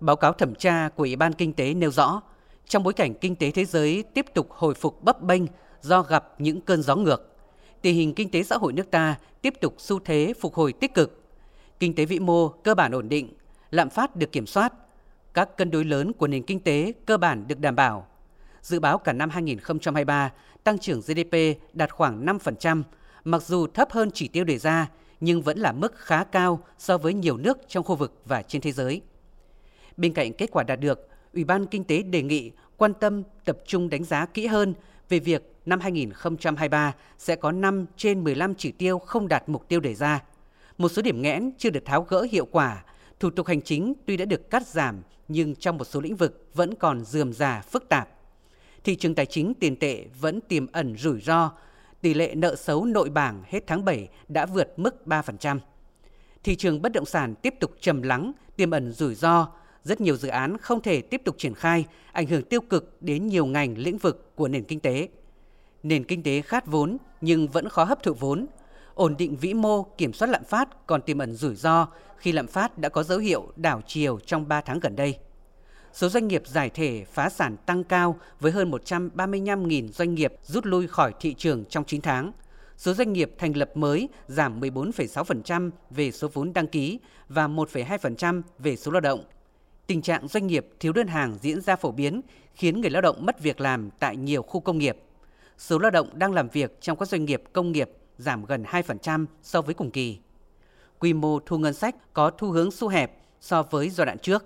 Báo cáo thẩm tra của Ủy ban Kinh tế nêu rõ, trong bối cảnh kinh tế thế giới tiếp tục hồi phục bấp bênh do gặp những cơn gió ngược, tình hình kinh tế xã hội nước ta tiếp tục xu thế phục hồi tích cực. Kinh tế vĩ mô cơ bản ổn định, lạm phát được kiểm soát, các cân đối lớn của nền kinh tế cơ bản được đảm bảo. Dự báo cả năm 2023, tăng trưởng GDP đạt khoảng 5%, mặc dù thấp hơn chỉ tiêu đề ra nhưng vẫn là mức khá cao so với nhiều nước trong khu vực và trên thế giới. Bên cạnh kết quả đạt được, Ủy ban Kinh tế đề nghị quan tâm tập trung đánh giá kỹ hơn về việc năm 2023 sẽ có 5 trên 15 chỉ tiêu không đạt mục tiêu đề ra. Một số điểm nghẽn chưa được tháo gỡ hiệu quả, thủ tục hành chính tuy đã được cắt giảm nhưng trong một số lĩnh vực vẫn còn dườm già phức tạp. Thị trường tài chính tiền tệ vẫn tiềm ẩn rủi ro, tỷ lệ nợ xấu nội bảng hết tháng 7 đã vượt mức 3%. Thị trường bất động sản tiếp tục trầm lắng, tiềm ẩn rủi ro, rất nhiều dự án không thể tiếp tục triển khai, ảnh hưởng tiêu cực đến nhiều ngành lĩnh vực của nền kinh tế. Nền kinh tế khát vốn nhưng vẫn khó hấp thụ vốn. Ổn định vĩ mô, kiểm soát lạm phát còn tiềm ẩn rủi ro khi lạm phát đã có dấu hiệu đảo chiều trong 3 tháng gần đây. Số doanh nghiệp giải thể phá sản tăng cao với hơn 135.000 doanh nghiệp rút lui khỏi thị trường trong 9 tháng. Số doanh nghiệp thành lập mới giảm 14,6% về số vốn đăng ký và 1,2% về số lao động Tình trạng doanh nghiệp thiếu đơn hàng diễn ra phổ biến khiến người lao động mất việc làm tại nhiều khu công nghiệp. Số lao động đang làm việc trong các doanh nghiệp công nghiệp giảm gần 2% so với cùng kỳ. Quy mô thu ngân sách có thu hướng xu hẹp so với giai đoạn trước.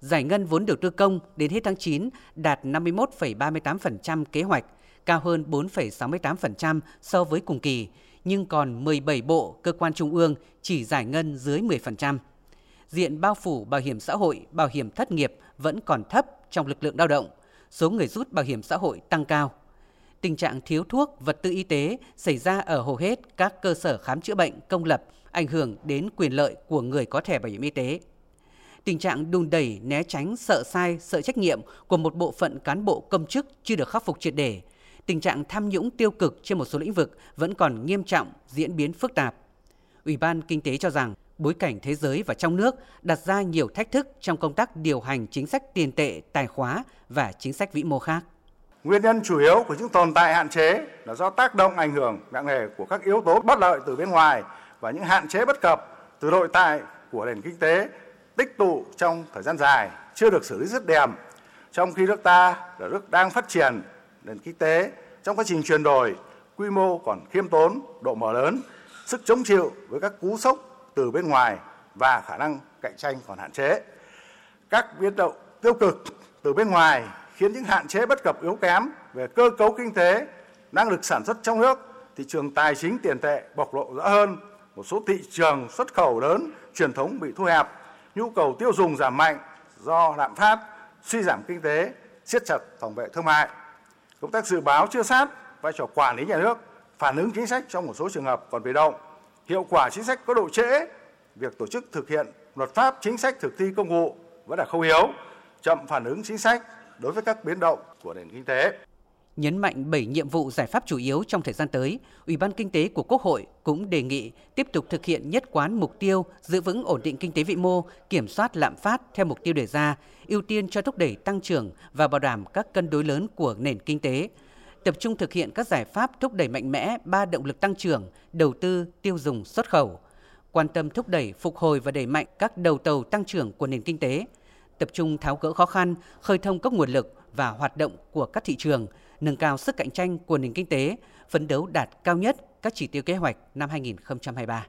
Giải ngân vốn đầu tư công đến hết tháng 9 đạt 51,38% kế hoạch, cao hơn 4,68% so với cùng kỳ, nhưng còn 17 bộ cơ quan trung ương chỉ giải ngân dưới 10% diện bao phủ bảo hiểm xã hội, bảo hiểm thất nghiệp vẫn còn thấp trong lực lượng lao động, số người rút bảo hiểm xã hội tăng cao. Tình trạng thiếu thuốc, vật tư y tế xảy ra ở hầu hết các cơ sở khám chữa bệnh công lập, ảnh hưởng đến quyền lợi của người có thẻ bảo hiểm y tế. Tình trạng đùn đẩy, né tránh, sợ sai, sợ trách nhiệm của một bộ phận cán bộ công chức chưa được khắc phục triệt để. Tình trạng tham nhũng tiêu cực trên một số lĩnh vực vẫn còn nghiêm trọng, diễn biến phức tạp. Ủy ban Kinh tế cho rằng bối cảnh thế giới và trong nước đặt ra nhiều thách thức trong công tác điều hành chính sách tiền tệ, tài khóa và chính sách vĩ mô khác. Nguyên nhân chủ yếu của những tồn tại hạn chế là do tác động ảnh hưởng nặng nề của các yếu tố bất lợi từ bên ngoài và những hạn chế bất cập từ nội tại của nền kinh tế tích tụ trong thời gian dài chưa được xử lý dứt điểm. Trong khi nước ta là nước đang phát triển nền kinh tế trong quá trình chuyển đổi, quy mô còn khiêm tốn, độ mở lớn, sức chống chịu với các cú sốc từ bên ngoài và khả năng cạnh tranh còn hạn chế. Các biến động tiêu cực từ bên ngoài khiến những hạn chế bất cập yếu kém về cơ cấu kinh tế, năng lực sản xuất trong nước, thị trường tài chính tiền tệ bộc lộ rõ hơn, một số thị trường xuất khẩu lớn truyền thống bị thu hẹp, nhu cầu tiêu dùng giảm mạnh do lạm phát, suy giảm kinh tế, siết chặt phòng vệ thương mại. Công tác dự báo chưa sát, vai trò quản lý nhà nước, phản ứng chính sách trong một số trường hợp còn bị động, hiệu quả chính sách có độ trễ, việc tổ chức thực hiện luật pháp chính sách thực thi công vụ vẫn là không yếu, chậm phản ứng chính sách đối với các biến động của nền kinh tế. Nhấn mạnh 7 nhiệm vụ giải pháp chủ yếu trong thời gian tới, Ủy ban Kinh tế của Quốc hội cũng đề nghị tiếp tục thực hiện nhất quán mục tiêu giữ vững ổn định kinh tế vĩ mô, kiểm soát lạm phát theo mục tiêu đề ra, ưu tiên cho thúc đẩy tăng trưởng và bảo đảm các cân đối lớn của nền kinh tế, tập trung thực hiện các giải pháp thúc đẩy mạnh mẽ ba động lực tăng trưởng, đầu tư, tiêu dùng, xuất khẩu, quan tâm thúc đẩy, phục hồi và đẩy mạnh các đầu tàu tăng trưởng của nền kinh tế, tập trung tháo gỡ khó khăn, khơi thông các nguồn lực và hoạt động của các thị trường, nâng cao sức cạnh tranh của nền kinh tế, phấn đấu đạt cao nhất các chỉ tiêu kế hoạch năm 2023.